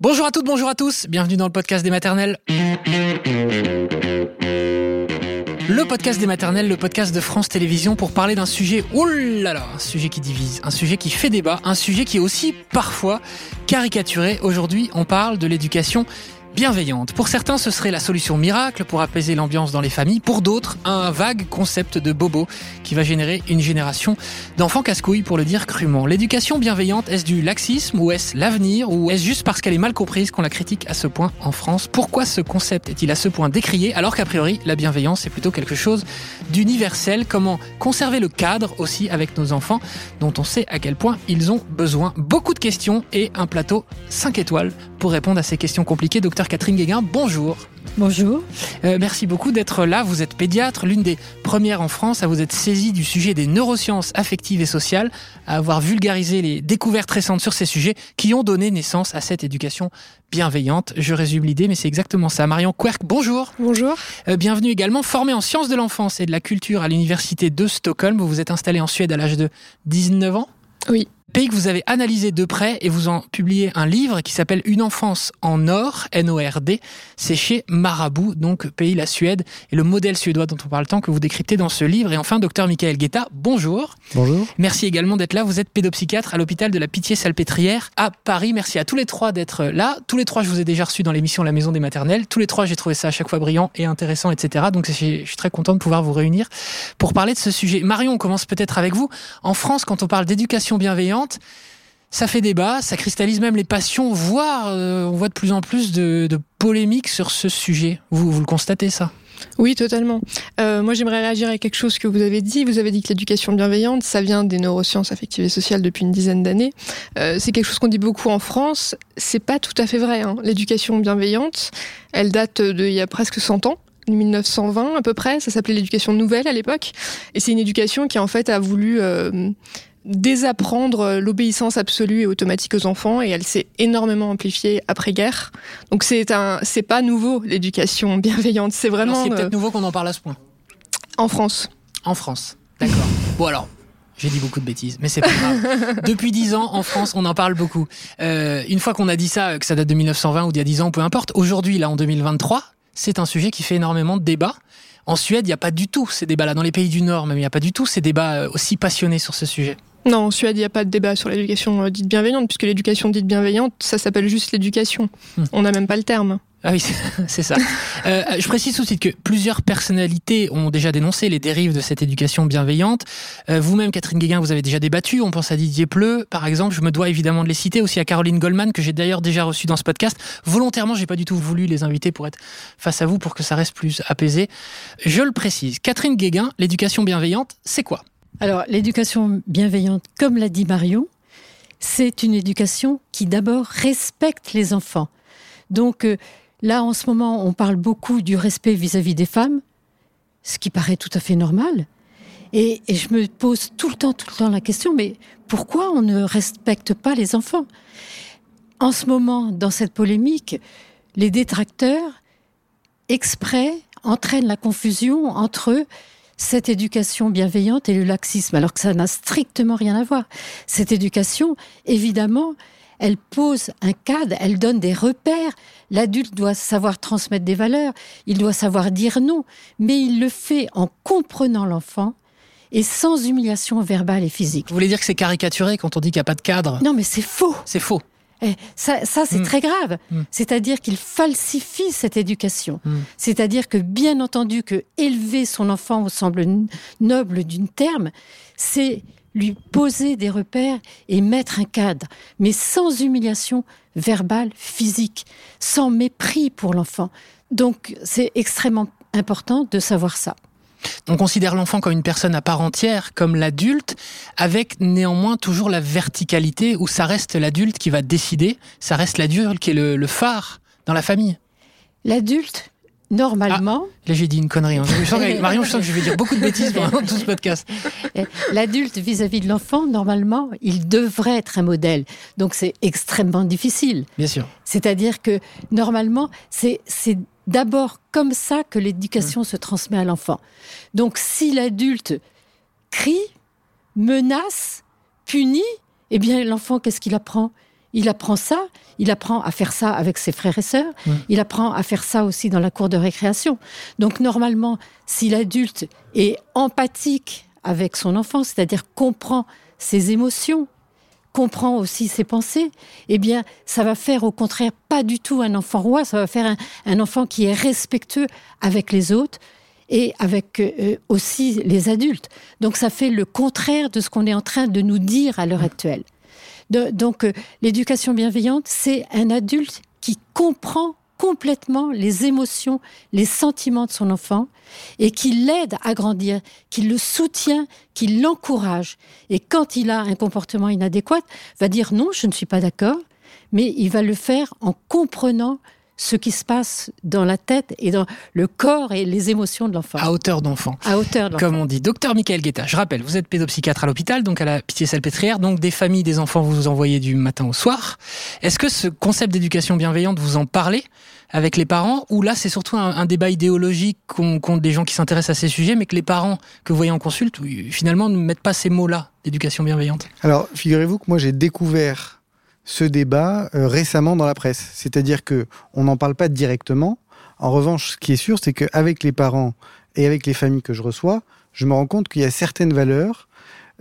Bonjour à toutes, bonjour à tous, bienvenue dans le podcast des maternelles. Le podcast des maternelles, le podcast de France Télévisions pour parler d'un sujet, oulala, un sujet qui divise, un sujet qui fait débat, un sujet qui est aussi parfois caricaturé. Aujourd'hui, on parle de l'éducation bienveillante. Pour certains, ce serait la solution miracle pour apaiser l'ambiance dans les familles. Pour d'autres, un vague concept de bobo qui va générer une génération d'enfants casse-couilles, pour le dire crûment. L'éducation bienveillante, est-ce du laxisme ou est-ce l'avenir ou est-ce juste parce qu'elle est mal comprise qu'on la critique à ce point en France? Pourquoi ce concept est-il à ce point décrié alors qu'a priori, la bienveillance est plutôt quelque chose d'universel? Comment conserver le cadre aussi avec nos enfants dont on sait à quel point ils ont besoin? Beaucoup de questions et un plateau 5 étoiles pour répondre à ces questions compliquées. Catherine Guéguin, bonjour. Bonjour. Euh, merci beaucoup d'être là. Vous êtes pédiatre, l'une des premières en France à vous être saisie du sujet des neurosciences affectives et sociales, à avoir vulgarisé les découvertes récentes sur ces sujets qui ont donné naissance à cette éducation bienveillante. Je résume l'idée, mais c'est exactement ça. Marion Querc, bonjour. Bonjour. Euh, bienvenue également, formée en sciences de l'enfance et de la culture à l'université de Stockholm. Vous vous êtes installée en Suède à l'âge de 19 ans? Oui pays que vous avez analysé de près et vous en publiez un livre qui s'appelle Une enfance en or, N-O-R-D. C'est chez Marabout, donc pays la Suède et le modèle suédois dont on parle tant que vous décryptez dans ce livre. Et enfin, docteur Michael Guetta, bonjour. Bonjour. Merci également d'être là. Vous êtes pédopsychiatre à l'hôpital de la Pitié-Salpêtrière à Paris. Merci à tous les trois d'être là. Tous les trois, je vous ai déjà reçu dans l'émission La Maison des Maternelles. Tous les trois, j'ai trouvé ça à chaque fois brillant et intéressant, etc. Donc je suis très content de pouvoir vous réunir pour parler de ce sujet. Marion, on commence peut-être avec vous. En France, quand on parle d'éducation bienveillante, ça fait débat, ça cristallise même les passions, voire euh, on voit de plus en plus de, polémiques sur ce sujet. Vous, vous le constatez ça? Oui, totalement. Euh, moi, j'aimerais réagir à quelque chose que vous avez dit. Vous avez dit que l'éducation bienveillante, ça vient des neurosciences affectives et sociales depuis une dizaine d'années. Euh, c'est quelque chose qu'on dit beaucoup en France. C'est pas tout à fait vrai. Hein. L'éducation bienveillante, elle date d'il y a presque 100 ans. 1920 à peu près, ça s'appelait l'éducation nouvelle à l'époque, et c'est une éducation qui en fait a voulu désapprendre l'obéissance absolue et automatique aux enfants et elle s'est énormément amplifiée après-guerre. Donc c'est un, c'est pas nouveau l'éducation bienveillante, c'est vraiment. C'est peut-être euh, nouveau qu'on en parle à ce point. En France. En France, d'accord. bon alors, j'ai dit beaucoup de bêtises, mais c'est pas grave. Depuis dix ans, en France, on en parle beaucoup. Euh, une fois qu'on a dit ça, que ça date de 1920 ou d'il y a dix ans, peu importe. Aujourd'hui, là, en 2023, c'est un sujet qui fait énormément de débats. En Suède, il n'y a pas du tout ces débats-là. Dans les pays du Nord, même, il n'y a pas du tout ces débats euh, aussi passionnés sur ce sujet. Non, en Suède, il n'y a pas de débat sur l'éducation euh, dite bienveillante, puisque l'éducation dite bienveillante, ça s'appelle juste l'éducation. Hmm. On n'a même pas le terme. Ah oui, c'est ça. Euh, je précise aussi que plusieurs personnalités ont déjà dénoncé les dérives de cette éducation bienveillante. Euh, vous-même, Catherine Guéguin, vous avez déjà débattu. On pense à Didier Pleu, par exemple. Je me dois évidemment de les citer. Aussi à Caroline Goldman, que j'ai d'ailleurs déjà reçu dans ce podcast. Volontairement, j'ai pas du tout voulu les inviter pour être face à vous, pour que ça reste plus apaisé. Je le précise. Catherine Guéguin, l'éducation bienveillante, c'est quoi? Alors, l'éducation bienveillante, comme l'a dit Marion, c'est une éducation qui d'abord respecte les enfants. Donc euh, là, en ce moment, on parle beaucoup du respect vis-à-vis des femmes, ce qui paraît tout à fait normal. Et, je me pose tout le temps, tout le temps la question, mais pourquoi on ne respecte pas les enfants? En ce moment, dans cette polémique, les détracteurs exprès entraînent la confusion entre cette éducation bienveillante et le laxisme, alors que ça n'a strictement rien à voir. Cette éducation, évidemment, elle pose un cadre, elle donne des repères. L'adulte doit savoir transmettre des valeurs, il doit savoir dire non, mais il le fait en comprenant l'enfant et sans humiliation verbale et physique. Vous voulez dire que c'est caricaturé quand on dit qu'il n'y a pas de cadre? Non, mais c'est faux. C'est faux. Eh, ça, c'est mm. très grave. Mm. C'est-à-dire qu'il falsifie cette éducation. Mm. C'est-à-dire que, bien entendu, que élever son enfant au semble noble d'une terme, c'est lui poser des repères et mettre un cadre, mais sans humiliation verbale, physique, sans mépris pour l'enfant. Donc, c'est extrêmement important de savoir ça. On considère l'enfant comme une personne à part entière, comme l'adulte, avec néanmoins toujours la verticalité où ça reste l'adulte qui va décider, ça reste l'adulte qui est le, phare dans la famille. L'adulte, normalement. Ah, là, j'ai dit une connerie. Hein. Je Marion, je sens que je vais dire beaucoup de bêtises pendant tout ce podcast. L'adulte vis-à-vis de l'enfant, normalement, il devrait être un modèle. Donc, c'est extrêmement difficile. Bien sûr. C'est-à-dire que, normalement, c'est d'abord comme ça que l'éducation se transmet à l'enfant. Donc si l'adulte crie, menace, punit, eh bien l'enfant, qu'est-ce qu'il apprend? Il apprend ça, il apprend à faire ça avec ses frères et sœurs, il apprend à faire ça aussi dans la cour de récréation. Donc normalement, si l'adulte est empathique avec son enfant, c'est-à-dire comprend ses émotions, comprend aussi ses pensées, eh bien, ça va faire au contraire pas du tout un enfant roi, ça va faire un, enfant qui est respectueux avec les autres et avec euh, aussi les adultes. Donc ça fait le contraire de ce qu'on est en train de nous dire à l'heure actuelle. Donc euh, l'éducation bienveillante, c'est un adulte qui comprend complètement les émotions, les sentiments de son enfant et qui l'aide à grandir, qui le soutient, qui l'encourage. Et quand il a un comportement inadéquat, va dire non, je ne suis pas d'accord, mais il va le faire en comprenant ce qui se passe dans la tête et dans le corps et les émotions de l'enfant. À hauteur d'enfant. À hauteur d'enfant. Comme on dit. Docteur Michael Guetta, je rappelle, vous êtes pédopsychiatre à l'hôpital, donc à la Pitié-Salpêtrière, donc des familles, des enfants, vous vous envoyez du matin au soir. Est-ce que ce concept d'éducation bienveillante, vous en parlez avec les parents, ou là c'est surtout un, débat idéologique contre des gens qui s'intéressent à ces sujets, mais que les parents que vous voyez en consulte, finalement, ne mettent pas ces mots-là d'éducation bienveillante? Alors, figurez-vous que moi j'ai découvert ce débat euh, récemment dans la presse. C'est-à-dire que on n'en parle pas directement. En revanche, ce qui est sûr, c'est qu'avec les parents et avec les familles que je reçois, je me rends compte qu'il y a certaines valeurs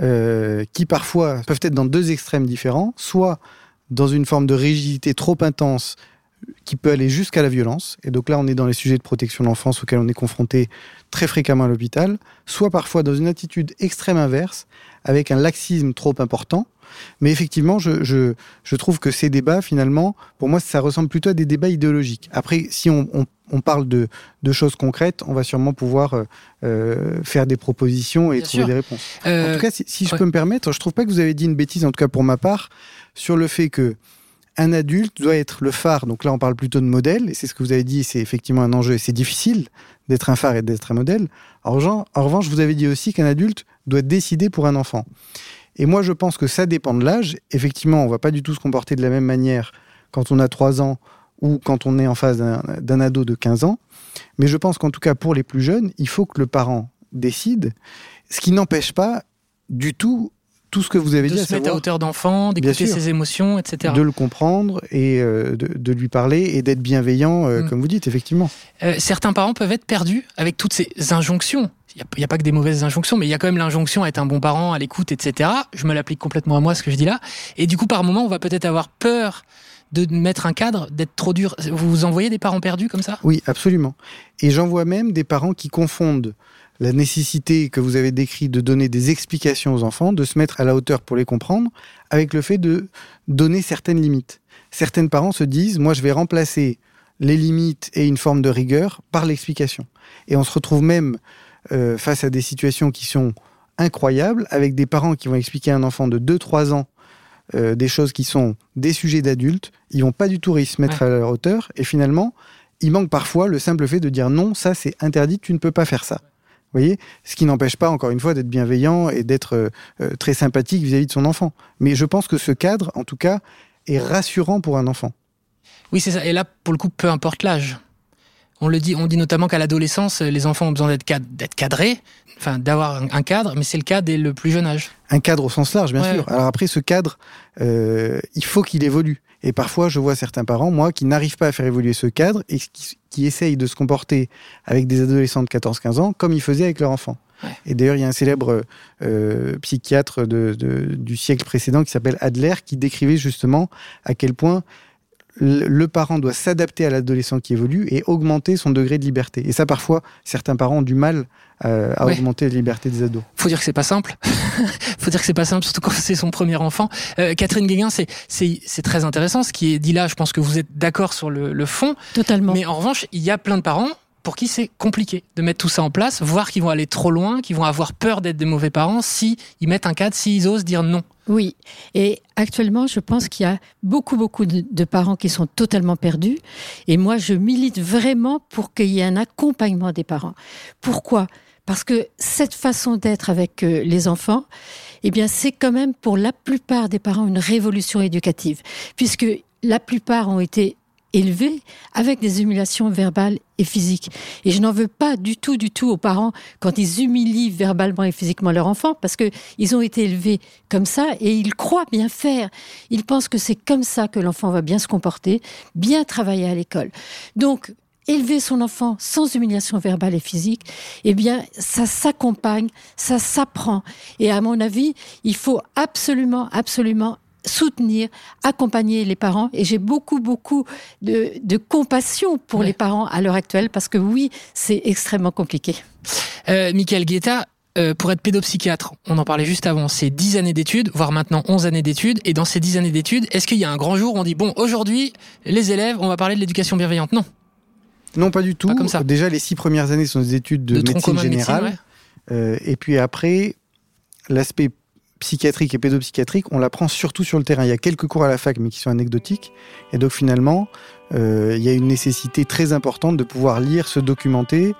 euh, qui parfois peuvent être dans deux extrêmes différents, soit dans une forme de rigidité trop intense qui peut aller jusqu'à la violence. Et donc là, on est dans les sujets de protection de l'enfance auxquels on est confronté très fréquemment à l'hôpital, soit parfois dans une attitude extrême inverse, avec un laxisme trop important, mais effectivement, je, je, je, trouve que ces débats, finalement, pour moi, ça ressemble plutôt à des débats idéologiques. Après, si on, on, on parle de, de, choses concrètes, on va sûrement pouvoir euh, euh faire des propositions et trouver des réponses. Euh, en tout cas, si, si je peux me permettre, je trouve pas que vous avez dit une bêtise, en tout cas pour ma part, sur le fait que un adulte doit être le phare. Donc là, on parle plutôt de modèle, et c'est ce que vous avez dit, c'est effectivement un enjeu, et c'est difficile d'être un phare et d'être un modèle. En revanche, vous avez dit aussi qu'un adulte doit décider pour un enfant. Et moi, je pense que ça dépend de l'âge. Effectivement, on ne va pas du tout se comporter de la même manière quand on a 3 ans ou quand on est en face d'un ado de 15 ans. Mais je pense qu'en tout cas, pour les plus jeunes, il faut que le parent décide, ce qui n'empêche pas du tout tout ce que vous avez dit. De se mettre à hauteur d'enfant, d'écouter ses émotions, etc. De le comprendre et euh, de, lui parler et d'être bienveillant, euh, mm. comme vous dites, effectivement. Euh, certains parents peuvent être perdus avec toutes ces injonctions il n'y a, pas que des mauvaises injonctions, mais il y a quand même l'injonction à être un bon parent, à l'écoute, etc. Je me l'applique complètement à moi, ce que je dis là. Et du coup, par moment, on va peut-être avoir peur de mettre un cadre, d'être trop dur. Vous envoyez des parents perdus comme ça? Oui, absolument. Et j'en vois même des parents qui confondent la nécessité que vous avez décrit de donner des explications aux enfants, de se mettre à la hauteur pour les comprendre, avec le fait de donner certaines limites. Certains parents se disent, moi je vais remplacer les limites et une forme de rigueur par l'explication. Et on se retrouve même euh, face à des situations qui sont incroyables, avec des parents qui vont expliquer à un enfant de 2-3 ans euh, des choses qui sont des sujets d'adultes, ils vont pas du tout se mettre à leur hauteur, et finalement, il manque parfois le simple fait de dire non, ça c'est interdit, tu ne peux pas faire ça. Vous voyez? Ce qui n'empêche pas, encore une fois, d'être bienveillant et d'être euh, très sympathique vis à -vis de son enfant. Mais je pense que ce cadre, en tout cas, est rassurant pour un enfant. Oui, c'est ça. Et là, pour le coup, peu importe l'âge. On le dit, on dit notamment qu'à l'adolescence, les enfants ont besoin d'être cadrés, enfin d'avoir un cadre, mais c'est le cas dès le plus jeune âge. Un cadre au sens large, bien sûr. Alors après, ce cadre, euh, il faut qu'il évolue. Et parfois, je vois certains parents, moi, qui n'arrivent pas à faire évoluer ce cadre et qui, essayent de se comporter avec des adolescents de 14-15 ans comme ils faisaient avec leur enfant. Et d'ailleurs, il y a un célèbre euh, psychiatre du siècle précédent qui s'appelle Adler qui décrivait justement à quel point le parent doit s'adapter à l'adolescent qui évolue et augmenter son degré de liberté. Et ça, parfois, certains parents ont du mal euh, à augmenter la liberté des ados. Faut dire que c'est pas simple. Faut dire que c'est pas simple, surtout quand c'est son premier enfant. Euh, Catherine Guéguin, c'est c'est très intéressant ce qui est dit là. Je pense que vous êtes d'accord sur le, le fond. Totalement. Mais en revanche, il y a plein de parents pour qui c'est compliqué de mettre tout ça en place, voire qu'ils vont aller trop loin, qu'ils vont avoir peur d'être des mauvais parents si ils mettent un cadre, s'ils osent dire non. Oui, et actuellement, je pense qu'il y a beaucoup, beaucoup de, parents qui sont totalement perdus. Et moi, je milite vraiment pour qu'il y ait un accompagnement des parents. Pourquoi? Parce que cette façon d'être avec euh, les enfants, eh bien, c'est quand même pour la plupart des parents une révolution éducative, puisque la plupart ont été élevés avec des humiliations verbales et physiques. Et je n'en veux pas du tout, du tout aux parents quand ils humilient verbalement et physiquement leur enfant, parce que ils ont été élevés comme ça et ils croient bien faire. Ils pensent que c'est comme ça que l'enfant va bien se comporter, bien travailler à l'école. Donc, élever son enfant sans humiliation verbale et physique, eh bien, ça s'accompagne, ça s'apprend. Et à mon avis, il faut absolument, absolument soutenir, accompagner les parents. Et j'ai beaucoup, beaucoup de, compassion pour les parents à l'heure actuelle parce que oui, c'est extrêmement compliqué. Euh, Michael Guetta, euh, pour être pédopsychiatre, on en parlait juste avant, c'est 10 années d'études, voire maintenant 11 années d'études. Et dans ces 10 années d'études, est-ce qu'il y a un grand jour où on dit, bon, aujourd'hui, les élèves, on va parler de l'éducation bienveillante? Non. Non, pas du tout. comme ça. Déjà, les six premières années sont des études de, médecine générale. Euh, et puis après, l'aspect psychiatrique et pédopsychiatrique, on l'apprend surtout sur le terrain. Il y a quelques cours à la fac, mais qui sont anecdotiques. Et donc finalement, euh, il y a une nécessité très importante de pouvoir lire, se documenter,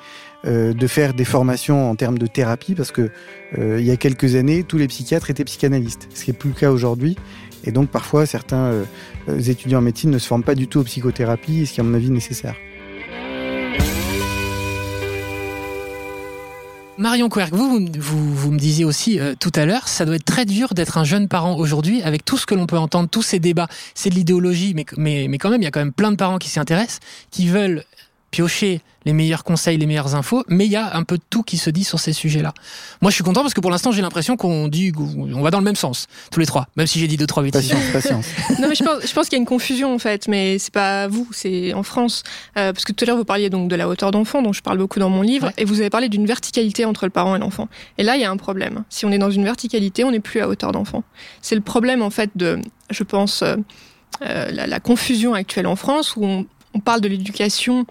euh, de faire des formations en termes de thérapie, parce que il y a quelques années, tous les psychiatres étaient psychanalystes, ce qui n'est plus le cas aujourd'hui. Et donc parfois, certains étudiants en médecine ne se forment pas du tout aux psychothérapies, ce qui à mon avis nécessaire. Marion Querc, vous, vous, me disiez aussi euh, tout à l'heure, ça doit être très dur d'être un jeune parent aujourd'hui avec tout ce que l'on peut entendre, tous ces débats. C'est de l'idéologie, mais, mais, mais quand même, il y a quand même plein de parents qui s'y intéressent, qui veulent piocher les meilleurs conseils, les meilleures infos, mais il y a un peu de tout qui se dit sur ces sujets-là. Moi, je suis content parce que pour l'instant, j'ai l'impression qu'on dit, on va dans le même sens, tous les trois, même si j'ai dit deux, trois bêtises. Patience, patience. non, mais je pense, je pense qu'il y a une confusion, en fait, mais c'est pas vous, c'est en France. Euh, parce que tout à l'heure, vous parliez donc de la hauteur d'enfant, dont je parle beaucoup dans mon livre, et vous avez parlé d'une verticalité entre le parent et l'enfant. Et là, il y a un problème. Si on est dans une verticalité, on n'est plus à hauteur d'enfant. C'est le problème, en fait, de, je pense, euh, euh, la, confusion actuelle en France, où on, on parle de l'éducation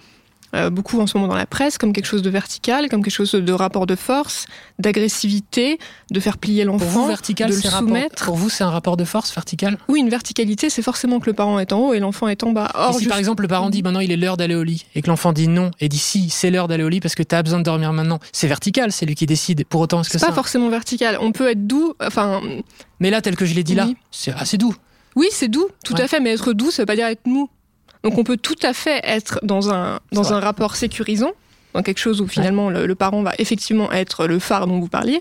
euh, beaucoup en ce moment dans la presse, comme quelque chose de vertical, comme quelque chose de rapport de force, d'agressivité, de faire plier l'enfant, de le soumettre. pour vous, c'est un rapport de force vertical? Oui, une verticalité, c'est forcément que le parent est en haut et l'enfant est en bas. Or, si par exemple le parent dit maintenant il est l'heure d'aller au lit et que l'enfant dit non et dit si c'est l'heure d'aller au lit parce que tu as besoin de dormir maintenant, c'est vertical, c'est lui qui décide. Pour autant, est-ce que c'est pas forcément vertical On peut être doux, enfin. Mais là, tel que je l'ai dit là, c'est assez doux. Oui, c'est doux, tout à fait, mais être doux, ça veut pas dire être mou. Donc on peut tout à fait être dans un, dans un rapport sécurisant, dans quelque chose où finalement le, parent va effectivement être le phare dont vous parliez,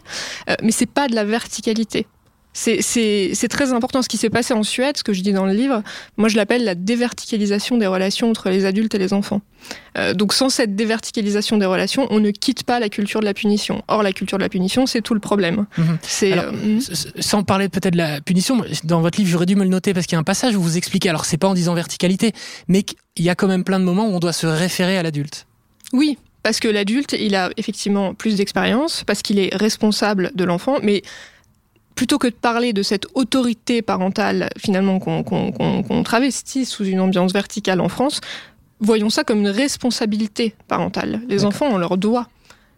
euh, mais c'est pas de la verticalité. C'est très important ce qui s'est passé en Suède, ce que je dis dans le livre. Moi, je l'appelle la déverticalisation des relations entre les adultes et les enfants. Euh, donc, sans cette déverticalisation des relations, on ne quitte pas la culture de la punition. Or, la culture de la punition, c'est tout le problème. Mhm. C'est euh, sans parler peut-être de la punition. Dans votre livre, j'aurais dû me le noter parce qu'il y a un passage où vous expliquez. Alors, c'est pas en disant verticalité, mais il y a quand même plein de moments où on doit se référer à l'adulte. Oui, parce que l'adulte, il a effectivement plus d'expérience, parce qu'il est responsable de l'enfant, mais plutôt que de parler de cette autorité parentale finalement qu'on travestit sous une ambiance verticale en France, voyons ça comme une responsabilité parentale. Les enfants, on leur doit.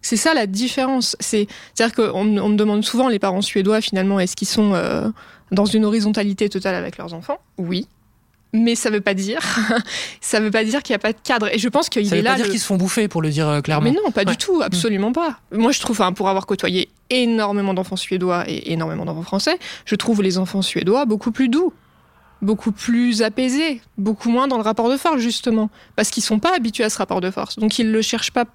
C'est ça la différence. C'est-à-dire qu'on me demande souvent, les parents suédois, finalement, est-ce qu'ils sont euh, dans une horizontalité totale avec leurs enfants? Oui mais ça veut pas dire ça veut pas dire qu'il n'y a pas de cadre. Et je pense qu'il est là ça veut pas dire qu'ils se font bouffer pour le dire euh, clairement. Mais non pas du tout absolument pas. Moi je trouve pour avoir côtoyé énormément d'enfants suédois et énormément d'enfants français je trouve les enfants suédois beaucoup plus doux beaucoup plus apaisés beaucoup moins dans le rapport de force justement. Parce qu'ils sont pas habitués à ce rapport de force. Donc ils le cherchent pas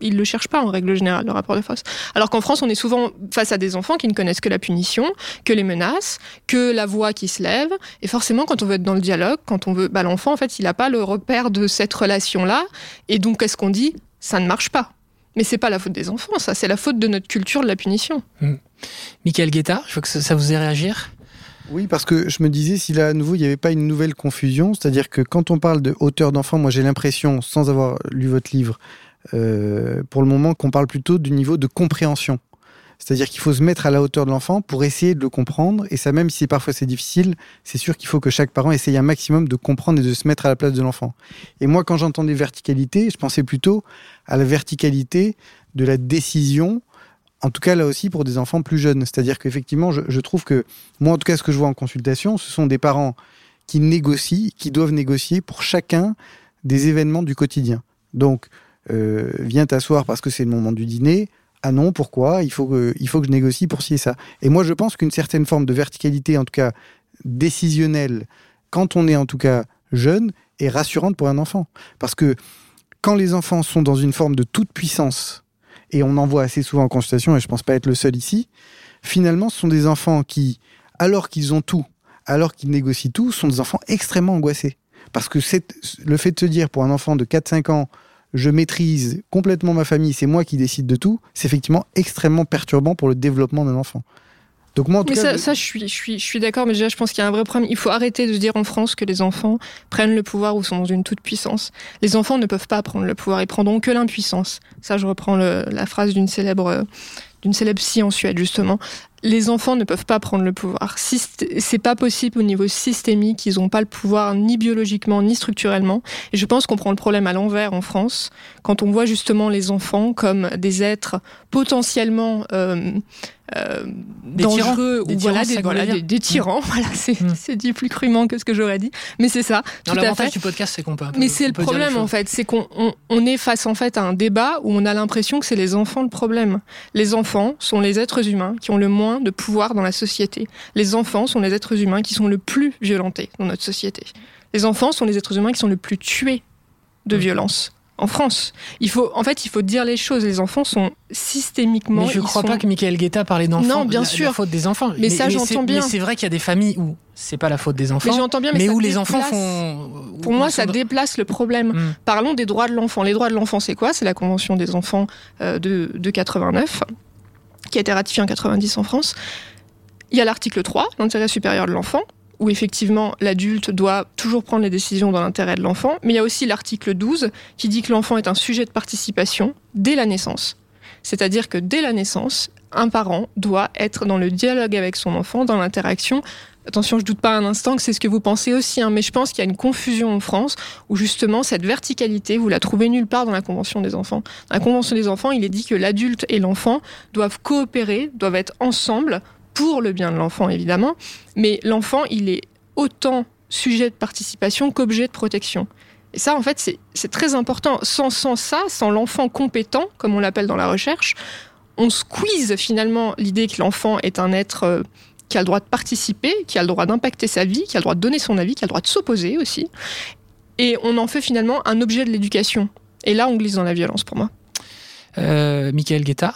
ils le cherchent pas en règle générale, le rapport de force. Alors qu'en France, on est souvent face à des enfants qui ne connaissent que la punition, que les menaces, que la voix qui se lève. Et forcément, quand on veut être dans le dialogue, quand on veut, bah, l'enfant, en fait, il n'a pas le repère de cette relation-là. Et donc, qu'est-ce qu'on dit? Ça ne marche pas. Mais c'est pas la faute des enfants, ça, c'est la faute de notre culture de la punition. Mmh. Michael Guetta, je veux que ça vous ait réagir? Oui, parce que je me disais, si là, à nouveau, il n'y avait pas une nouvelle confusion, c'est-à-dire que quand on parle de hauteur d'enfant, moi j'ai l'impression, sans avoir lu votre livre, euh, pour le moment qu'on parle plutôt du niveau de compréhension. C'est-à-dire qu'il faut se mettre à la hauteur de l'enfant pour essayer de le comprendre. Et ça, même si parfois c'est difficile, c'est sûr qu'il faut que chaque parent essaye un maximum de comprendre et de se mettre à la place de l'enfant. Et moi, quand j'entendais verticalité, je pensais plutôt à la verticalité de la décision, en tout cas là aussi pour des enfants plus jeunes. C'est-à-dire qu'effectivement, je, je trouve que, moi en tout cas, ce que je vois en consultation, ce sont des parents qui négocient, qui doivent négocier pour chacun des événements du quotidien. Donc, euh, viens t'asseoir parce que c'est le moment du dîner. Ah non, pourquoi? Il faut, que, il faut que je négocie pour ci et ça. Et moi, je pense qu'une certaine forme de verticalité, en tout cas décisionnelle, quand on est en tout cas jeune est rassurante pour un enfant. Parce que quand les enfants sont dans une forme de toute puissance, et on en voit assez souvent en consultation, et je pense pas être le seul ici, finalement, ce sont des enfants qui, alors qu'ils ont tout, alors qu'ils négocient tout, sont des enfants extrêmement angoissés. Parce que le fait de se dire pour un enfant de 4-5 ans, je maîtrise complètement ma famille, c'est moi qui décide de tout, c'est effectivement extrêmement perturbant pour le développement d'un enfant. Donc moi, en tout mais cas, ça, ça, je suis, je suis, je suis d'accord, mais déjà, je pense qu'il y a un vrai problème. Il faut arrêter de se dire en France que les enfants prennent le pouvoir ou sont dans une toute puissance. Les enfants ne peuvent pas prendre le pouvoir, ils prendront que l'impuissance. Ça, je reprends la phrase d'une célèbre, d'une célèbre psy en Suède, justement les enfants ne peuvent pas prendre le pouvoir. C'est pas possible au niveau systémique. Ils n'ont pas le pouvoir ni biologiquement ni structurellement. Et je pense qu'on prend le problème à l'envers en France quand on voit justement les enfants comme des êtres potentiellement euh, euh, des dangereux ou voilà, des, voilà des, tyrans. Voilà, c'est dit plus crûment que ce que j'aurais dit, mais c'est ça. L'avantage du podcast, c'est qu'on peut. mais c'est le problème en fait, c'est qu'on on, est face en fait à un débat où on a l'impression que c'est les enfants le problème. Les enfants sont les êtres humains qui ont le moins de pouvoir dans la société. Les enfants sont les êtres humains qui sont le plus violentés dans notre société. Les enfants sont les êtres humains qui sont le plus tués de mm. violence en France. Il faut, en fait, il faut dire les choses. Les enfants sont systémiquement. Mais je ne crois pas que Michael Guetta parlait d'enfants. Non, bien sûr. La faute des enfants. Mais, ça, j'entends bien. Mais c'est vrai qu'il y a des familles où c'est pas la faute des enfants. Mais j'entends bien. Mais, où les enfants font. Pour moi, ça déplace le problème. Hmm. Parlons des droits de l'enfant. Les droits de l'enfant, c'est quoi? C'est la Convention des enfants euh, de, de 89, qui a été ratifiée en 90 en France. Il y a l'article 3, l'intérêt supérieur de l'enfant où effectivement l'adulte doit toujours prendre les décisions dans l'intérêt de l'enfant, mais il y a aussi l'article 12 qui dit que l'enfant est un sujet de participation dès la naissance. C'est-à-dire que dès la naissance, un parent doit être dans le dialogue avec son enfant, dans l'interaction. Attention, je doute pas un instant que c'est ce que vous pensez aussi, hein, mais je pense qu'il y a une confusion en France où justement cette verticalité, vous la trouvez nulle part dans la Convention des enfants. Dans la Convention des enfants, il est dit que l'adulte et l'enfant doivent coopérer, doivent être ensemble pour le bien de l'enfant évidemment, mais l'enfant, il est autant sujet de participation qu'objet de protection. Et ça, en fait, c'est très important. Sans, ça, sans l'enfant compétent, comme on l'appelle dans la recherche, on squeeze finalement l'idée que l'enfant est un être euh, qui a le droit de participer, qui a le droit d'impacter sa vie, qui a le droit de donner son avis, qui a le droit de s'opposer aussi. Et on en fait finalement un objet de l'éducation. Et là, on glisse dans la violence pour moi. Euh, Michael Guetta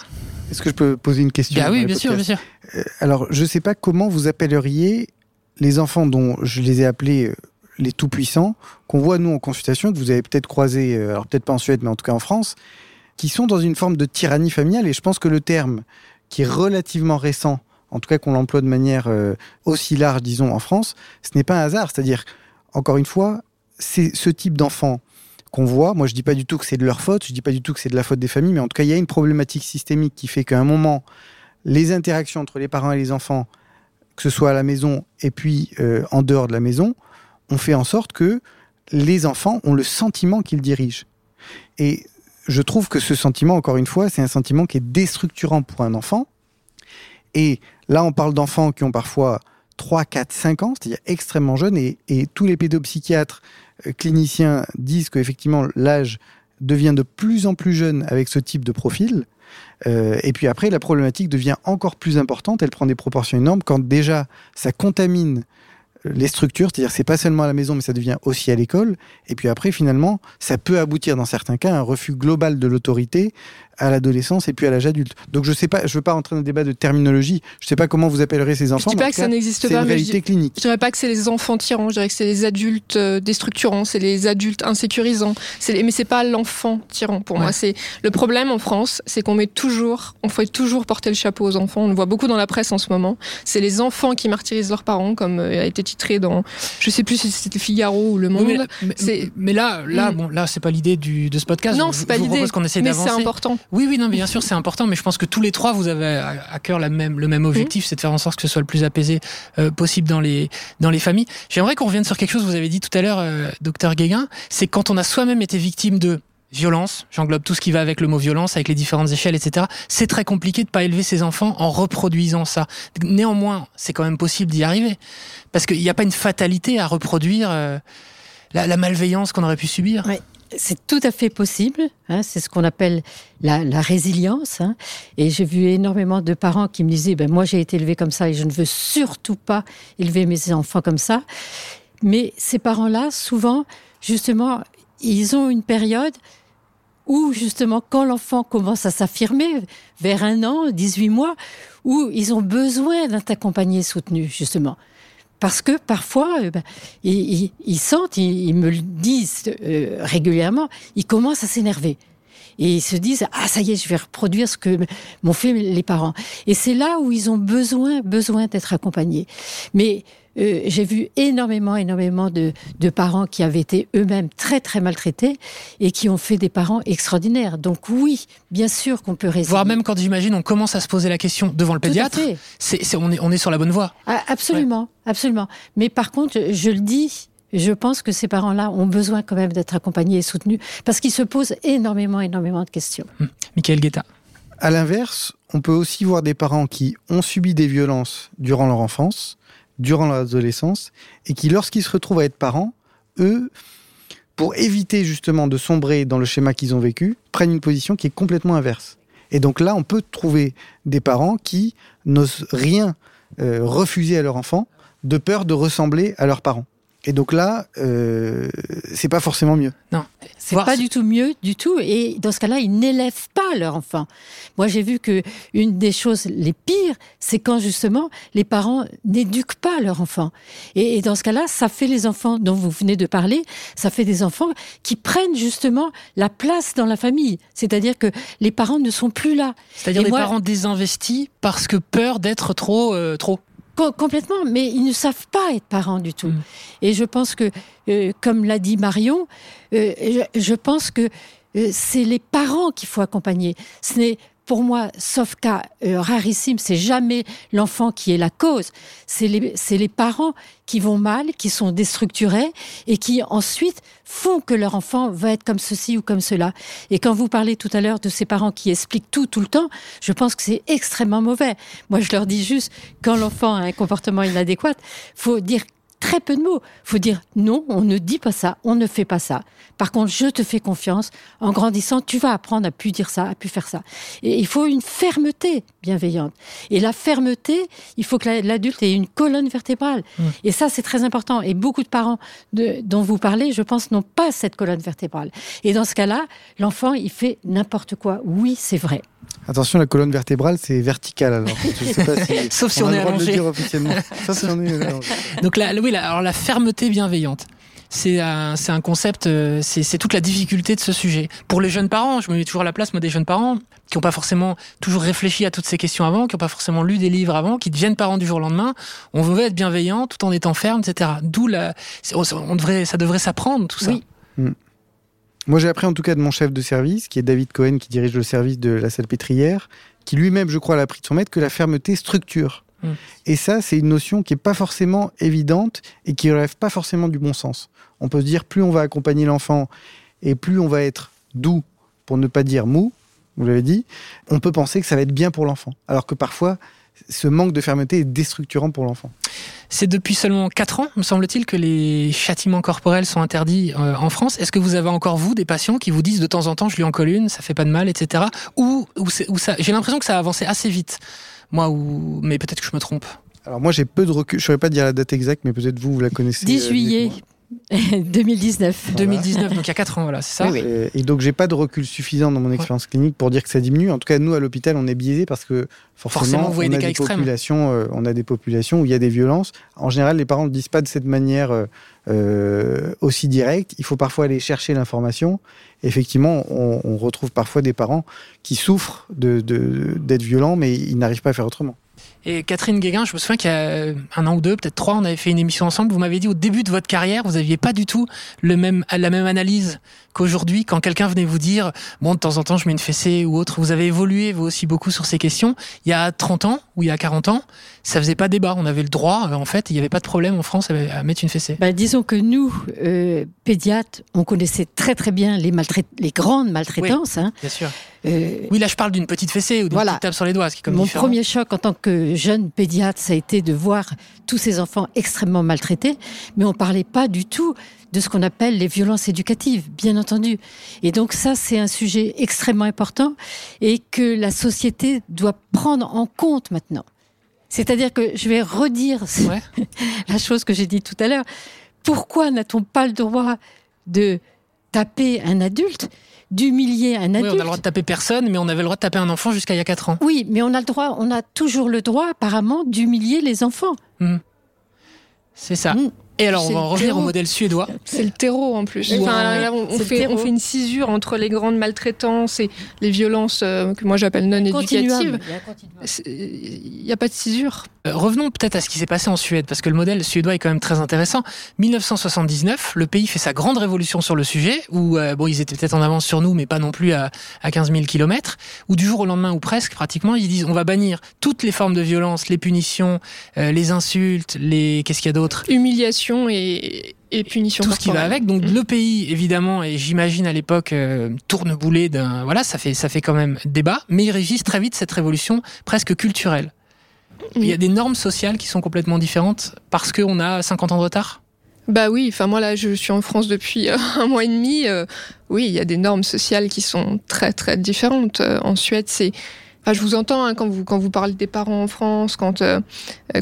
est-ce que je peux poser une question Ah oui, bien sûr, bien sûr. Euh, alors, je ne sais pas comment vous appelleriez les enfants dont je les ai appelés euh, les tout-puissants, qu'on voit nous en consultation, que vous avez peut-être croisé, euh, alors peut-être pas en Suède, mais en tout cas en France, qui sont dans une forme de tyrannie familiale. Et je pense que le terme, qui est relativement récent, en tout cas qu'on l'emploie de manière aussi large, disons, en France, ce n'est pas un hasard. C'est-à-dire, encore une fois, c'est ce type d'enfant qu'on voit. Moi, je dis pas du tout que c'est de leur faute, je dis pas du tout que c'est de la faute des familles, mais en tout cas, il y a une problématique systémique qui fait qu'à un moment, les interactions entre les parents et les enfants, que ce soit à la maison et puis euh, en dehors de la maison, ont fait en sorte que les enfants ont le sentiment qu'ils dirigent. Et je trouve que ce sentiment, encore une fois, c'est un sentiment qui est déstructurant pour un enfant. Et là, on parle d'enfants qui ont parfois 3, 4, 5 ans, c'est-à-dire extrêmement jeunes, et, tous les pédopsychiatres cliniciens disent qu'effectivement l'âge devient de plus en plus jeune avec ce type de profil. Euh, et puis après, la problématique devient encore plus importante, elle prend des proportions énormes quand déjà ça contamine euh, les structures, c'est-à-dire c'est pas seulement à la maison, mais ça devient aussi à l'école. Et puis après, finalement, ça peut aboutir dans certains cas à un refus global de l'autorité à l'adolescence et puis à l'âge adulte. Donc je sais pas, je veux pas rentrer dans un débat de terminologie. Je sais pas comment vous appellerez ces enfants. Je dis pas que ça n'existe pas, une réalité clinique. Je dirais pas que c'est les enfants tyrans. Je dirais que c'est les adultes euh, déstructurants, c'est les adultes insécurisants. Les... Mais c'est pas l'enfant tyran pour moi. C'est le problème en France, c'est qu'on met toujours, on fait toujours porter le chapeau aux enfants. On le voit beaucoup dans la presse en ce moment. C'est les enfants qui martyrisent leurs parents, comme euh, a été titré dans, je sais plus si c'était Figaro ou Le Monde. mais, là, là, mm. bon, là, c'est pas l'idée de ce podcast. Non, c'est pas l'idée. qu'on essaie d'avancer. Mais c'est important. Oui, oui, non, bien sûr, c'est important, mais je pense que tous les trois, vous avez à cœur la même, le même objectif, c'est de faire en sorte que ce soit le plus apaisé euh, possible dans les, dans les familles. J'aimerais qu'on revienne sur quelque chose que vous avez dit tout à l'heure, euh, docteur Guéguin, c'est quand on a soi-même été victime de violence, j'englobe tout ce qui va avec le mot violence, avec les différentes échelles, etc. C'est très compliqué de pas élever ses enfants en reproduisant ça. Néanmoins, c'est quand même possible d'y arriver, parce qu'il n'y a pas une fatalité à reproduire euh, la, la, malveillance qu'on aurait pu subir. Oui c'est tout à fait possible. Hein, c'est ce qu'on appelle la, résilience. Hein. Et j'ai vu énormément de parents qui me disaient ben, Moi, j'ai été élevé comme ça et je ne veux surtout pas élever mes enfants comme ça. Mais ces parents-là, souvent, justement, ils ont une période où, justement, quand l'enfant commence à s'affirmer, vers un an, 18 mois, où ils ont besoin d'être accompagnés, soutenus, justement. Parce que parfois, euh, ben, ils, sentent, ils, me le disent euh, régulièrement, ils commencent à s'énerver. Et ils se disent, ah ça y est, je vais reproduire ce que m'ont fait les parents. Et c'est là où ils ont besoin, besoin d'être accompagnés. Mais euh, j'ai vu énormément, énormément de, parents qui avaient été eux-mêmes très, très maltraités et qui ont fait des parents extraordinaires. Donc oui, bien sûr qu'on peut résoudre. Voire même quand j'imagine, on commence à se poser la question devant le pédiatre, c'est, on, est, on est sur la bonne voie. Ah, absolument, absolument. Mais par contre, je le dis, je pense que ces parents-là ont besoin quand même d'être accompagnés et soutenus parce qu'ils se posent énormément, énormément de questions. Hum. Michael Guetta. À l'inverse, on peut aussi voir des parents qui ont subi des violences durant leur enfance, durant leur adolescence, et qui, lorsqu'ils se retrouvent à être parents, eux, pour éviter justement de sombrer dans le schéma qu'ils ont vécu, prennent une position qui est complètement inverse. Et donc là, on peut trouver des parents qui n'osent rien euh, refuser à leur enfant de peur de ressembler à leurs parents. Et donc là, euh, c'est pas forcément mieux. Non, c'est pas du tout mieux du tout. Et dans ce cas-là, ils n'élèvent pas leur enfant. Moi, j'ai vu que une des choses les pires, c'est quand justement les parents n'éduquent pas leur enfant. Et, dans ce cas-là, ça fait les enfants dont vous venez de parler, ça fait des enfants qui prennent justement la place dans la famille. C'est-à-dire que les parents ne sont plus là. C'est-à-dire des parents désinvestis parce que peur d'être trop, euh, trop complètement, mais ils ne savent pas être parents du tout. Mm. Et je pense que, euh, comme l'a dit Marion, euh, je, pense que euh, c'est les parents qu'il faut accompagner. Ce n'est pour moi, sauf cas euh, rarissime, c'est jamais l'enfant qui est la cause. C'est les, les, parents qui vont mal, qui sont déstructurés et qui ensuite font que leur enfant va être comme ceci ou comme cela. Et quand vous parlez tout à l'heure de ces parents qui expliquent tout tout le temps, je pense que c'est extrêmement mauvais. Moi, je leur dis juste, quand l'enfant a un comportement inadéquat, faut dire très peu de mots. Il faut dire non, on ne dit pas ça, on ne fait pas ça. Par contre, je te fais confiance. En grandissant, tu vas apprendre à plus dire ça, à plus faire ça. Et il faut une fermeté bienveillante. Et la fermeté, il faut que l'adulte ait une colonne vertébrale. Mmh. Et ça, c'est très important. Et beaucoup de parents de, dont vous parlez, je pense, n'ont pas cette colonne vertébrale. Et dans ce cas-là, l'enfant, il fait n'importe quoi. Oui, c'est vrai. Attention, la colonne vertébrale, c'est vertical alors. Sauf si on, est allongé. Sauf si on est allongé. Donc là, oui, alors la fermeté bienveillante. C'est un, un, concept, euh, c'est toute la difficulté de ce sujet. Pour les jeunes parents, je me mets toujours à la place, moi, des jeunes parents qui n'ont pas forcément toujours réfléchi à toutes ces questions avant, qui n'ont pas forcément lu des livres avant, qui deviennent parents du jour au lendemain. On veut être bienveillant tout en étant ferme, etc. D'où la, on devrait, ça devrait s'apprendre tout ça. Oui. Mm. Moi, j'ai appris en tout cas de mon chef de service, qui est David Cohen, qui dirige le service de la salpêtrière, qui lui-même, je crois, l'a appris de son maître, que la fermeté structure. Mm. Et ça, c'est une notion qui n'est pas forcément évidente et qui ne relève pas forcément du bon sens. On peut se dire, plus on va accompagner l'enfant et plus on va être doux, pour ne pas dire mou, vous l'avez dit, on peut penser que ça va être bien pour l'enfant. Alors que parfois, ce manque de fermeté est déstructurant pour l'enfant. C'est depuis seulement 4 ans, me semble-t-il, que les châtiments corporels sont interdits euh, en France. Est-ce que vous avez encore, vous, des patients qui vous disent de temps en temps, je lui en colle une, ça fait pas de mal, etc. Ou, ou, ça, j'ai l'impression que ça a avancé assez vite, moi, ou, mais peut-être que je me trompe. Alors moi j'ai peu de recul, je ne saurais pas dire la date exacte, mais peut-être vous, vous la connaissez. 10 juillet 2019. 2019, donc il y a 4 ans, voilà, c'est ça. Et, donc j'ai pas de recul suffisant dans mon expérience clinique pour dire que ça diminue. En tout cas, nous à l'hôpital, on est biaisé parce que forcément, on, a des, populations, euh, on a des populations où il y a des violences. En général, les parents ne disent pas de cette manière euh, euh, aussi directe. Il faut parfois aller chercher l'information. Effectivement, on, retrouve parfois des parents qui souffrent d'être de, violents, mais ils n'arrivent pas à faire autrement. Et Catherine Guéguin, je me souviens qu'il y a un an ou deux, peut-être trois, on avait fait une émission ensemble. Vous m'avez dit au début de votre carrière, vous n'aviez pas du tout le même, la même analyse qu'aujourd'hui. Quand quelqu'un venait vous dire, bon, de temps en temps, je mets une fessée ou autre, vous avez évolué, vous aussi, beaucoup sur ces questions. Il y a 30 ans ou il y a 40 ans, ça faisait pas débat. On avait le droit, en fait, il n'y avait pas de problème en France à, mettre une fessée. Bah, disons que nous, euh, pédiatres, on connaissait très très bien les, les grandes maltraitances. Oui, hein. Bien sûr. Euh, oui, là, je parle d'une petite fessée ou d'une petite tape sur les doigts. Ce qui est comme Mon premier choc en tant que jeune pédiatre, ça a été de voir tous ces enfants extrêmement maltraités, mais on parlait pas du tout de ce qu'on appelle les violences éducatives, bien entendu. Et donc ça, c'est un sujet extrêmement important et que la société doit prendre en compte maintenant. C'est-à-dire que je vais redire la chose que j'ai dit tout à l'heure. pourquoi n'a-t-on pas le droit de taper un adulte d'humilier un adulte. Oui, on a le droit de taper personne, mais on avait le droit de taper un enfant jusqu'à il y a 4 ans. Oui, mais on a le droit, on a toujours le droit apparemment d'humilier les enfants. Mmh. C'est ça. Mmh. Et alors, on va en revenir au modèle suédois. C'est le terreau en plus. Enfin, là, on, fait, on, fait, une cisure entre les grandes maltraitances et les violences euh, que moi j'appelle non éducatives. Il n'y a pas de cisure. Euh, revenons peut-être à ce qui s'est passé en Suède, parce que le modèle suédois est quand même très intéressant. 1979, le pays fait sa grande révolution sur le sujet, où euh, bon, ils étaient peut-être en avance sur nous, mais pas non plus à, à 15 000 kilomètres, où du jour au lendemain, ou presque pratiquement, ils disent on va bannir toutes les formes de violence, les punitions, les insultes, les... qu'est-ce qu'il y a d'autre? Humiliation et, punition. Tout ce qui va avec. Donc mm. le pays, évidemment, et j'imagine à l'époque euh, tourne boulet d'un. Voilà, ça fait ça fait quand même débat, mais il régisse très vite cette révolution presque culturelle. Il y a des normes sociales qui sont complètement différentes parce qu'on a 50 ans de retard? Bah oui, enfin moi là je suis en France depuis euh, un mois et demi. Euh, oui, il y a des normes sociales qui sont très très différentes. en Suède, c'est je vous entends hein, quand vous quand vous parlez des parents en France, quand euh,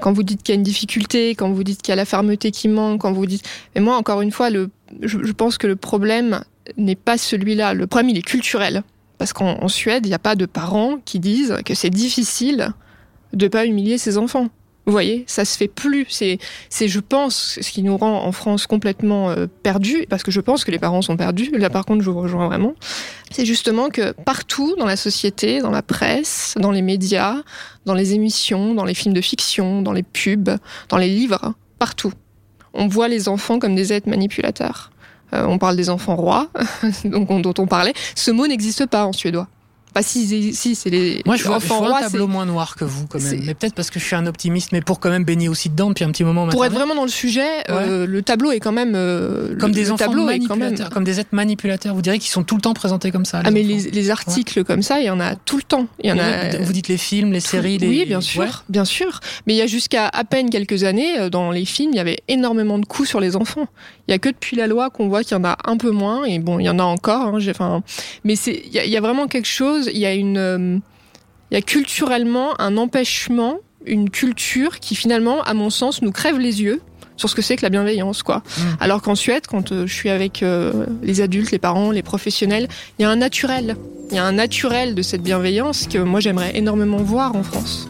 quand vous dites qu'il y a une difficulté, quand vous dites qu'il y a la fermeté qui manque, quand vous dites. Mais moi, encore une fois, le, je, pense que le problème n'est pas celui-là. Le problème, il est culturel, parce qu'en Suède, il n'y a pas de parents qui disent que c'est difficile de pas humilier ses enfants. Vous voyez, ça se fait plus. C'est, c'est, je pense, ce qui nous rend en France complètement euh, perdus, parce que je pense que les parents sont perdus. Là, par contre, je vous rejoins vraiment. C'est justement que partout dans la société, dans la presse, dans les médias, dans les émissions, dans les films de fiction, dans les pubs, dans les livres, partout, on voit les enfants comme des êtres manipulateurs. Euh, on parle des enfants rois, dont on parlait. Ce mot n'existe pas en suédois. Pas si, si c'est les. Moi, je vois, un tableau moins noir que vous, quand même. Mais peut-être parce que je suis un optimiste, mais pour quand même baigner aussi dedans depuis un petit moment. Pour être vraiment dans le sujet, euh, le tableau est quand même. Euh, comme des enfants manipulateurs, comme des êtres manipulateurs. Vous direz qu'ils sont tout le temps présentés comme ça. Ah, mais les, articles comme ça, il y en a tout le temps. Il y en a. Vous dites les films, les séries, les. Oui, bien sûr, bien sûr. Mais il y a jusqu'à à peine quelques années, euh, dans les films, il y avait énormément de coups sur les enfants. Il y a que depuis la loi qu'on voit qu'il y en a un peu moins. Et bon, il y en a encore. Hein, enfin, mais c'est, il y, a vraiment quelque chose. Il y a une il y a culturellement un empêchement, une culture qui finalement, à mon sens, nous crève les yeux sur ce que c'est que la bienveillance, quoi. Mmh. Alors qu'en Suède, quand euh, je suis avec euh, les adultes, les parents, les professionnels, il y a un naturel. Il y a un naturel de cette bienveillance que moi j'aimerais énormément voir en France.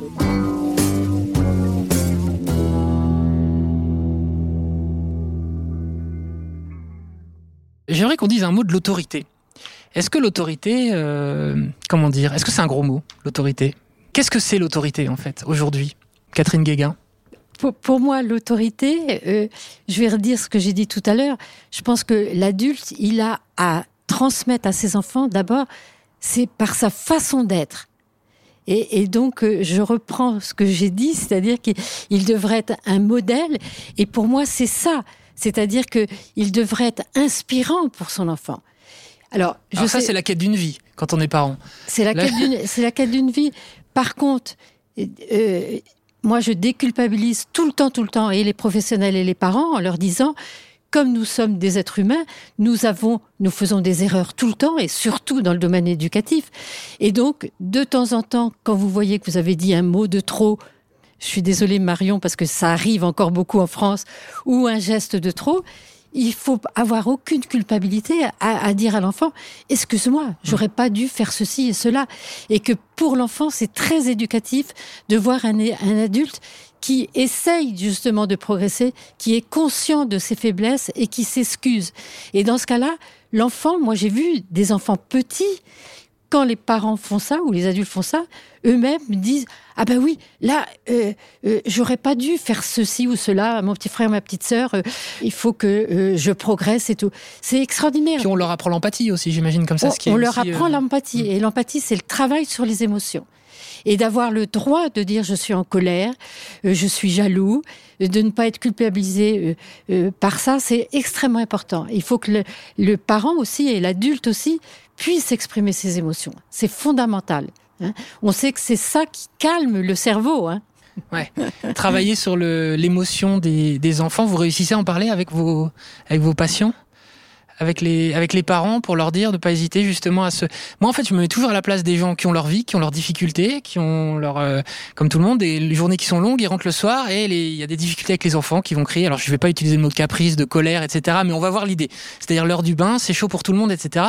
J'aimerais qu'on dise un mot de l'autorité. Est-ce que l'autorité, euh, comment dire, est-ce que c'est un gros mot, l'autorité? Qu'est-ce que c'est l'autorité en fait aujourd'hui, Catherine Guéguin? Pour, moi, l'autorité, euh, je vais redire ce que j'ai dit tout à l'heure. Je pense que l'adulte, il a à transmettre à ses enfants d'abord, c'est par sa façon d'être. Et, donc, euh, je reprends ce que j'ai dit, c'est-à-dire qu'il devrait être un modèle. Et pour moi, c'est ça. C'est-à-dire qu'il devrait être inspirant pour son enfant. Alors, je ça, c'est la quête d'une vie quand on est parent. C'est la, quête d'une vie. Par contre, euh, moi, je déculpabilise tout le temps, tout le temps, et les professionnels et les parents en leur disant, comme nous sommes des êtres humains, nous avons, nous faisons des erreurs tout le temps, et surtout dans le domaine éducatif. Et donc, de temps en temps, quand vous voyez que vous avez dit un mot de trop, je suis désolée Marion parce que ça arrive encore beaucoup en France, ou un geste de trop, il faut avoir aucune culpabilité à, dire à l'enfant excuse-moi j'aurais pas dû faire ceci et cela et que pour l'enfant c'est très éducatif de voir un, un adulte qui essaye justement de progresser, qui est conscient de ses faiblesses et qui s'excuse. Et dans ce cas-là, l'enfant, moi j'ai vu des enfants petits quand les parents font ça ou les adultes font ça, eux-mêmes disent ah ben oui, là euh, euh, j'aurais pas dû faire ceci ou cela à mon petit frère, ma petite sœur. Euh, il faut que je progresse et tout. C'est extraordinaire. Puis on leur apprend l'empathie aussi, j'imagine comme ça. On, ce qui on leur apprend l'empathie mm. et l'empathie c'est le travail sur les émotions et d'avoir le droit de dire je suis en colère, je suis jaloux, de ne pas être culpabilisé par ça, c'est extrêmement important. Il faut que le, le parent aussi et l'adulte aussi puisse exprimer ses émotions. C'est fondamental. Hein. On sait que c'est ça qui calme le cerveau. Hein. Ouais. Travailler sur l'émotion des, enfants, vous réussissez à en parler avec vos, avec vos patients? Avec les, avec les parents pour leur dire de pas hésiter justement à se. Moi, en fait, je me mets toujours à la place des gens qui ont leur vie, qui ont leurs difficultés, qui ont leur, euh, comme tout le monde, des les journées qui sont longues, ils rentrent le soir et il y a des difficultés avec les enfants qui vont crier. Alors, je vais pas utiliser le mot caprice, de colère, etc. Mais on va voir l'idée. C'est-à-dire l'heure du bain, c'est chaud pour tout le monde, etc.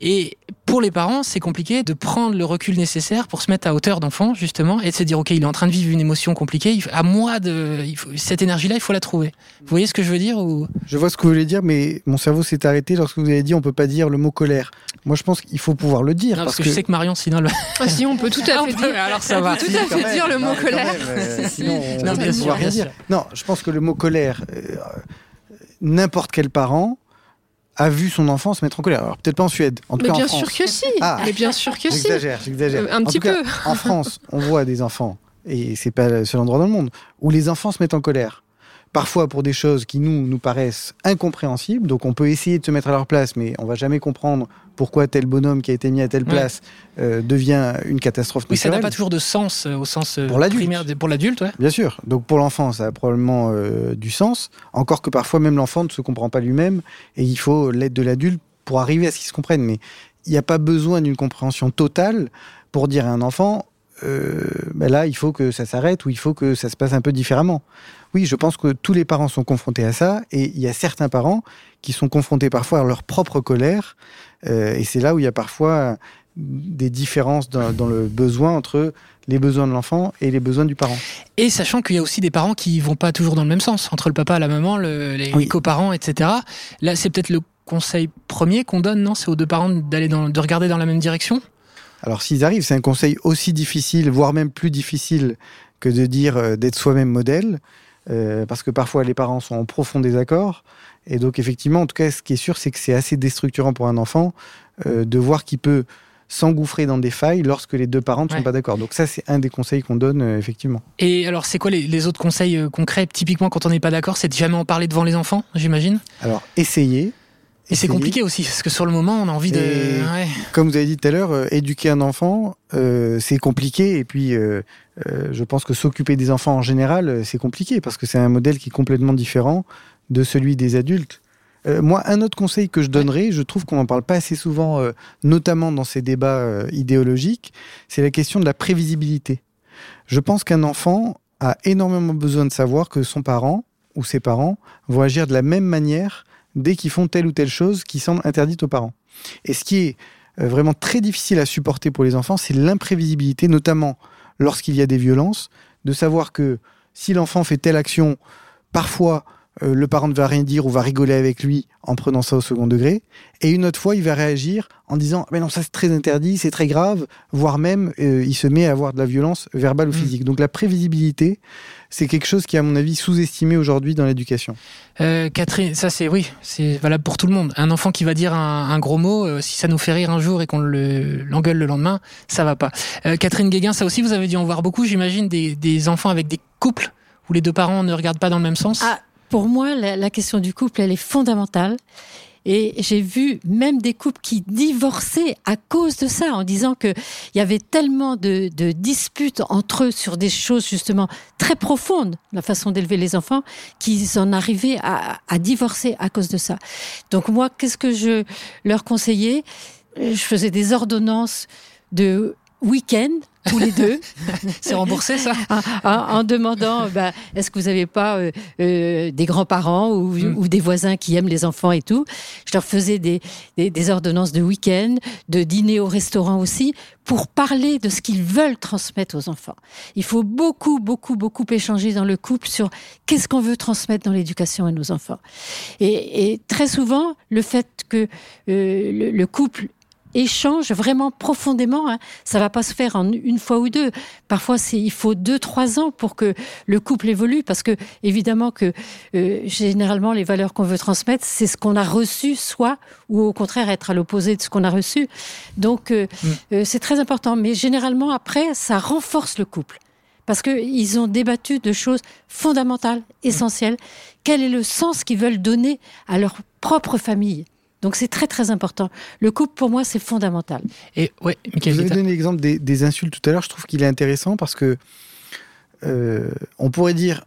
Et pour les parents, c'est compliqué de prendre le recul nécessaire pour se mettre à hauteur d'enfant, justement, et de se dire, OK, il est en train de vivre une émotion compliquée. À moi de, cette énergie-là, il faut la trouver. Vous voyez ce que je veux dire ou... Je vois ce que vous voulez dire, mais mon cerveau s'est arrêté lorsque vous avez dit on peut pas dire le mot colère. Moi, je pense qu'il faut pouvoir le dire. Non, parce, que, je sais que Marion, sinon, elle... ah, si on peut tout à fait dire. Alors ça va. tout à fait dire le mot colère. euh, sinon, on Non, bien sûr, bien. Non, je pense que le mot colère, euh, n'importe quel parent a vu son enfant se mettre en colère. Alors peut-être pas en Suède, en tout Mais cas bien en France. sûr que si. Ah. Mais bien sûr que si. J'exagère, j'exagère. Euh, un En petit tout cas, peu. en France, on voit des enfants, et c'est pas le seul endroit dans le monde, où les enfants se mettent en colère. Parfois pour des choses qui nous, nous paraissent incompréhensibles, donc on peut essayer de se mettre à leur place, mais on va jamais comprendre pourquoi tel bonhomme qui a été mis à telle Ouais. place euh, devient une catastrophe Oui, ça n'a pas toujours de sens euh, au sens euh, Pour l'adulte. primaire de- pour l'adulte, ouais. Bien sûr. Donc pour l'enfant, ça a probablement du sens. Encore que parfois même l'enfant ne se comprend pas lui-même et il faut l'aide de l'adulte pour arriver à ce qu'il se comprenne. Mais il n'y a pas besoin d'une compréhension totale pour dire à un enfant, ben là, il faut que ça s'arrête ou il faut que ça se passe un peu différemment. Oui, je pense que tous les parents sont confrontés à ça et il y a certains parents qui sont confrontés parfois à leur propre colère euh, et c'est là où il y a parfois des différences dans, dans le besoin entre les besoins de l'enfant et les besoins du parent. Et sachant qu'il y a aussi des parents qui vont pas toujours dans le même sens, entre le papa, la maman, le- les, Oui. coparents, etc. Là, c'est peut-être le conseil premier qu'on donne, non C'est aux deux parents d'aller dans, de regarder dans la même direction? Alors s'ils arrivent, c'est un conseil aussi difficile, voire même plus difficile que de dire euh, d'être soi-même modèle, euh, parce que parfois les parents sont en profond désaccord. Et donc effectivement, en tout cas, ce qui est sûr, c'est que c'est assez déstructurant pour un enfant euh, de voir qu'il peut s'engouffrer dans des failles lorsque les deux parents ne sont pas d'accord. Donc ça, c'est un des conseils qu'on donne, euh, effectivement. Et alors, c'est quoi les, les autres conseils concrets Typiquement, quand on n'est pas d'accord, c'est de jamais en parler devant les enfants, j'imagine? Alors, essayez. Et c'est compliqué aussi, parce que sur le moment, on a envie de. Ouais. Comme vous avez dit tout à l'heure, euh, éduquer un enfant, euh, c'est compliqué. Et puis, euh, euh, je pense que s'occuper des enfants en général, euh, c'est compliqué parce que c'est un modèle qui est complètement différent de celui des adultes. Moi, un autre conseil que je donnerais, je trouve qu'on n'en parle pas assez souvent, notamment dans ces débats idéologiques, c'est la question de la prévisibilité. Je pense qu'un enfant a énormément besoin de savoir que son parent ou ses parents vont agir de la même manière dès qu'ils font telle ou telle chose qui semble interdite aux parents. Et ce qui est euh, vraiment très difficile à supporter pour les enfants, c'est l'imprévisibilité, notamment lorsqu'il y a des violences, de savoir que si l'enfant fait telle action, parfois euh, le parent ne va rien dire ou va rigoler avec lui en prenant ça au second degré, et une autre fois il va réagir en disant mais non ça c'est très interdit, c'est très grave, voire même euh, il se met à avoir de la violence verbale ou Mm. physique. Donc la prévisibilité, c'est quelque chose qui est à mon avis sous-estimé aujourd'hui dans l'éducation. Euh, Catherine, ça c'est oui, c'est valable pour tout le monde. Un enfant qui va dire un, un gros mot, euh, si ça nous fait rire un jour et qu'on le- l'engueule le lendemain, ça va pas. Euh, Catherine Guéguin, ça aussi vous avez dû en voir beaucoup, j'imagine, des, des enfants avec des couples où les deux parents ne regardent pas dans le même sens. Ah, pour moi, la, question du couple, elle est fondamentale. Et j'ai vu même des couples qui divorçaient à cause de ça, en disant qu'il y avait tellement de, disputes entre eux sur des choses justement très profondes, la façon d'élever les enfants, qu'ils en arrivaient à divorcer à cause de ça. Donc moi, qu'est-ce que je leur conseillais? Je faisais des ordonnances de week-end tous les deux. C'est remboursé ça? En, en- en demandant bah, est-ce que vous n'avez pas euh, euh, des grands-parents ou, Mm. ou des voisins qui aiment les enfants et tout? Je leur faisais des, des, des ordonnances de week-end, de dîner au restaurant aussi, pour parler de ce qu'ils veulent transmettre aux enfants. Il faut beaucoup, beaucoup, beaucoup échanger dans le couple sur qu'est-ce qu'on veut transmettre dans l'éducation à nos enfants. Et, et très souvent, le fait que euh, le, le couple échange vraiment profondément. Hein. Ça va pas se faire en une fois ou deux. Parfois, c'est il faut deux, trois ans pour que le couple évolue, parce que évidemment que euh, généralement les valeurs qu'on veut transmettre, c'est ce qu'on a reçu, soit ou au contraire être à l'opposé de ce qu'on a reçu. Donc euh, Mm. euh, c'est très important. Mais généralement après, ça renforce le couple. Parce qu'ils ont débattu de choses fondamentales, essentielles. Quel est le sens qu'ils veulent donner à leur propre famille? Donc c'est très très important. Le couple pour moi c'est fondamental. Et ouais, Michael Vous avez donné l'exemple des, des insultes tout à l'heure. Je trouve qu'il est intéressant parce que euh, on pourrait dire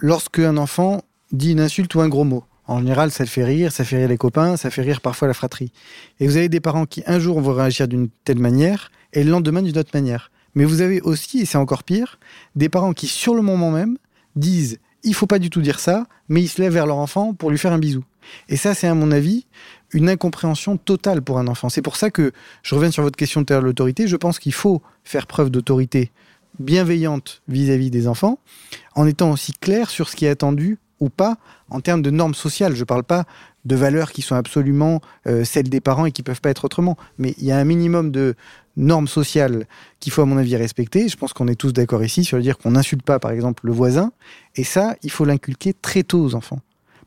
lorsque un enfant dit une insulte ou un gros mot. En général, ça le fait rire, ça fait rire les copains, ça fait rire parfois la fratrie. Et vous avez des parents qui un jour vont réagir d'une telle manière et le lendemain d'une autre manière. Mais vous avez aussi, et c'est encore pire, des parents qui sur le moment même disent il faut pas du tout dire ça, mais ils se lèvent vers leur enfant pour lui faire un bisou. Et ça, c'est à mon avis une incompréhension totale pour un enfant. C'est pour ça que je reviens sur votre question de l'autorité. Je pense qu'il faut faire preuve d'autorité bienveillante vis-à-vis des enfants, en étant aussi clair sur ce qui est attendu ou pas en termes de normes sociales. Je ne parle pas de valeurs qui sont absolument euh, celles des parents et qui peuvent pas être autrement. Mais il y a un minimum de normes sociales qu'il faut à mon avis respecter. Je pense qu'on est tous d'accord ici sur le dire qu'on n'insulte pas par exemple le voisin. Et ça, il faut l'inculquer très tôt aux enfants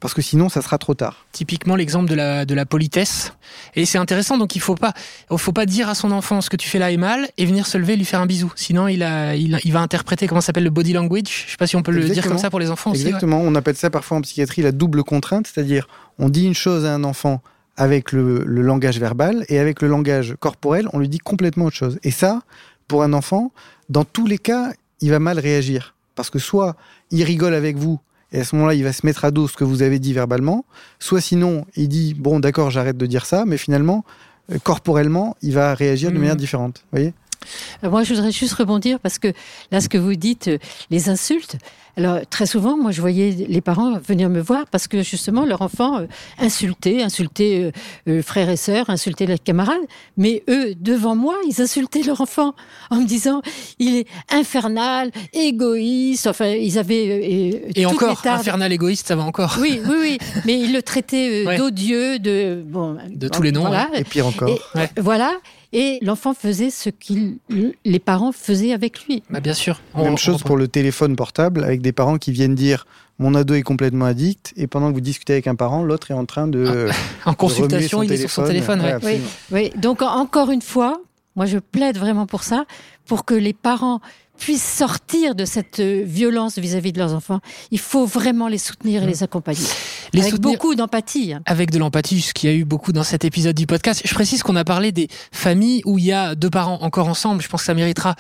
parce que sinon ça sera trop tard. Typiquement l'exemple de la, de la politesse. Et c'est intéressant, donc il faut pas, faut pas dire à son enfant ce que tu fais là est mal et venir se lever et lui faire un bisou. Sinon il, a, il, va interpréter comment s'appelle le body language. Je sais pas si on peut le dire comme ça pour les enfants Exactement, on appelle ça parfois en psychiatrie la double contrainte, c'est-à-dire on dit une chose à un enfant avec le, le langage verbal et avec le langage corporel, on lui dit complètement autre chose. Et ça, pour un enfant, dans tous les cas, il va mal réagir. Parce que soit il rigole avec vous et à ce moment-là, il va se mettre à dos ce que vous avez dit verbalement. Soit sinon, il dit bon, d'accord, j'arrête de dire ça, mais finalement, euh, corporellement, il va réagir de mmh. manière différente. Vous voyez? Moi, je voudrais juste rebondir parce que là, ce que vous dites, euh, les insultes, alors très souvent, moi, je voyais les parents venir me voir parce que justement, leur enfant euh, insultait, insultait frères et sœurs, insultait leurs camarades, mais eux, devant moi, ils insultaient leur enfant en me disant il est infernal, égoïste. Enfin, ils avaient et encore infernal, égoïste, ça va encore. Oui, oui, oui, mais ils le traitaient d'odieux, de bon, de tous les noms, voilà. et pire encore. Voilà et l'enfant faisait ce que les parents faisaient avec lui. Bah bien sûr. Même chose pour le téléphone portable, avec des parents qui viennent dire mon ado est complètement addict, et pendant que vous discutez avec un parent, l'autre est en train de. en consultation, il est sur son téléphone. oui, oui. Donc, encore une fois, moi je plaide vraiment pour ça, pour que les parents puissent sortir de cette euh, violence vis-à-vis de leurs enfants, il faut vraiment les soutenir et les accompagner. avec beaucoup d'empathie. Hein. Avec de l'empathie, ce qu'il y a eu beaucoup dans cet épisode du podcast. Je précise qu'on a parlé des familles où il y a deux parents encore ensemble. Je pense que ça méritera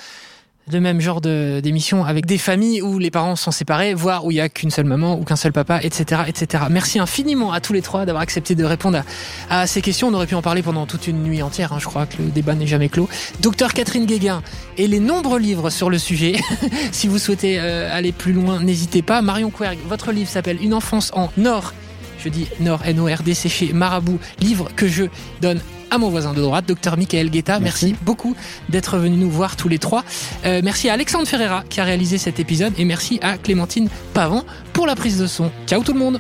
le même genre d'émission avec des familles où les parents sont séparés, voire où il y a qu'une seule maman ou qu'un seul papa, etc., etc. Merci infiniment à tous les trois d'avoir accepté de répondre à, ces questions. On aurait pu en parler pendant toute une nuit entière. Hein. Je crois que le débat n'est jamais clos. Docteur Catherine Guéguin et les nombreux livres sur le sujet. si vous souhaitez euh, aller plus loin, n'hésitez pas. Marion Querg, votre livre s'appelle Une enfance en Nord. Je dis Nord, N-O-R-D, c'est chez Marabout. Livre que je donne à mon voisin de droite, docteur Michael Guetta. Merci, beaucoup d'être venu nous voir tous les trois. Euh, merci à Alexandre Ferreira qui a réalisé cet épisode et merci à Clémentine Pavant pour la prise de son. Ciao tout le monde